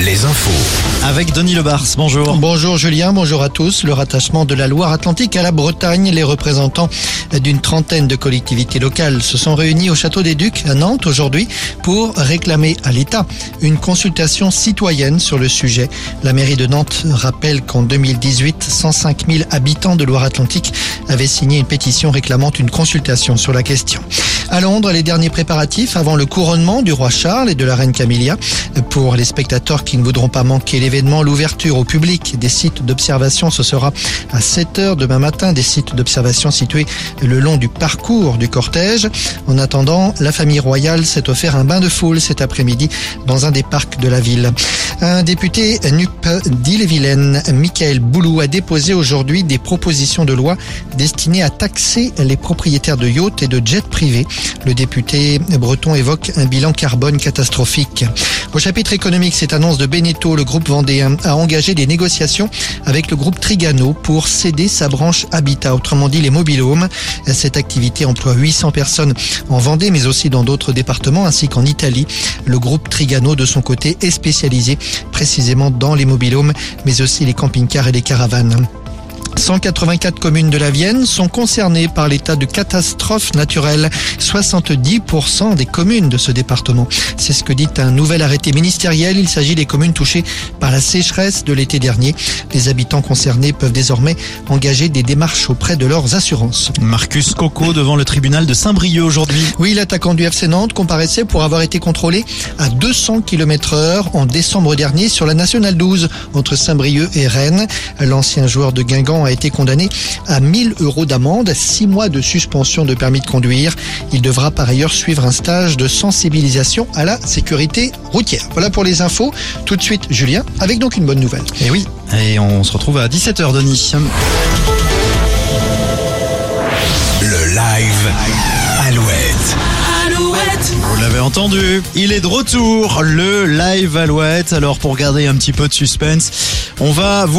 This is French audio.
les infos. Avec Denis Lebars, bonjour. Bonjour Julien, bonjour à tous. Le rattachement de la Loire-Atlantique à la Bretagne, les représentants d'une trentaine de collectivités locales se sont réunis au Château des Ducs à Nantes aujourd'hui pour réclamer à l'État une consultation citoyenne sur le sujet. La mairie de Nantes rappelle qu'en 2018, 105 000 habitants de Loire-Atlantique avaient signé une pétition réclamant une consultation sur la question. À Londres, les derniers préparatifs avant le couronnement du roi Charles et de la reine Camilla. Pour les spectateurs qui ne voudront pas manquer l'événement, l'ouverture au public des sites d'observation, ce sera à 7 heures demain matin, des sites d'observation situés le long du parcours du cortège. En attendant, la famille royale s'est offert un bain de foule cet après-midi dans un des parcs de la ville. Un député NUP d'Ille-et-Vilaine, Michael Boulou, a déposé aujourd'hui des propositions de loi destinées à taxer les propriétaires de yachts et de jets privés. Le député breton évoque un bilan carbone catastrophique. Au chapitre économique, cette annonce de Beneteau, le groupe vendéen a engagé des négociations avec le groupe Trigano pour céder sa branche Habitat, autrement dit les mobilhomes. Cette activité emploie 800 personnes en Vendée, mais aussi dans d'autres départements, ainsi qu'en Italie. Le groupe Trigano, de son côté, est spécialisé précisément dans les mobilhomes, mais aussi les camping-cars et les caravanes. 184 communes de la Vienne sont concernées par l'état de catastrophe naturelle. 70% des communes de ce département. C'est ce que dit un nouvel arrêté ministériel. Il s'agit des communes touchées par la sécheresse de l'été dernier. Les habitants concernés peuvent désormais engager des démarches auprès de leurs assurances. Marcus Coco devant le tribunal de Saint-Brieuc aujourd'hui. Oui, l'attaquant du FC Nantes comparaissait pour avoir été contrôlé à 200 km heure en décembre dernier sur la nationale 12 entre Saint-Brieuc et Rennes. L'ancien joueur de Guingamp a été condamné à 1000 euros d'amende, 6 mois de suspension de permis de conduire. Il devra par ailleurs suivre un stage de sensibilisation à la sécurité routière. Voilà pour les infos. Tout de suite, Julien, avec donc une bonne nouvelle. Et oui, et on se retrouve à 17h, Denis. Le live Alouette. Vous l'avez entendu, il est de retour, le live Alouette. Alors pour garder un petit peu de suspense, on va vous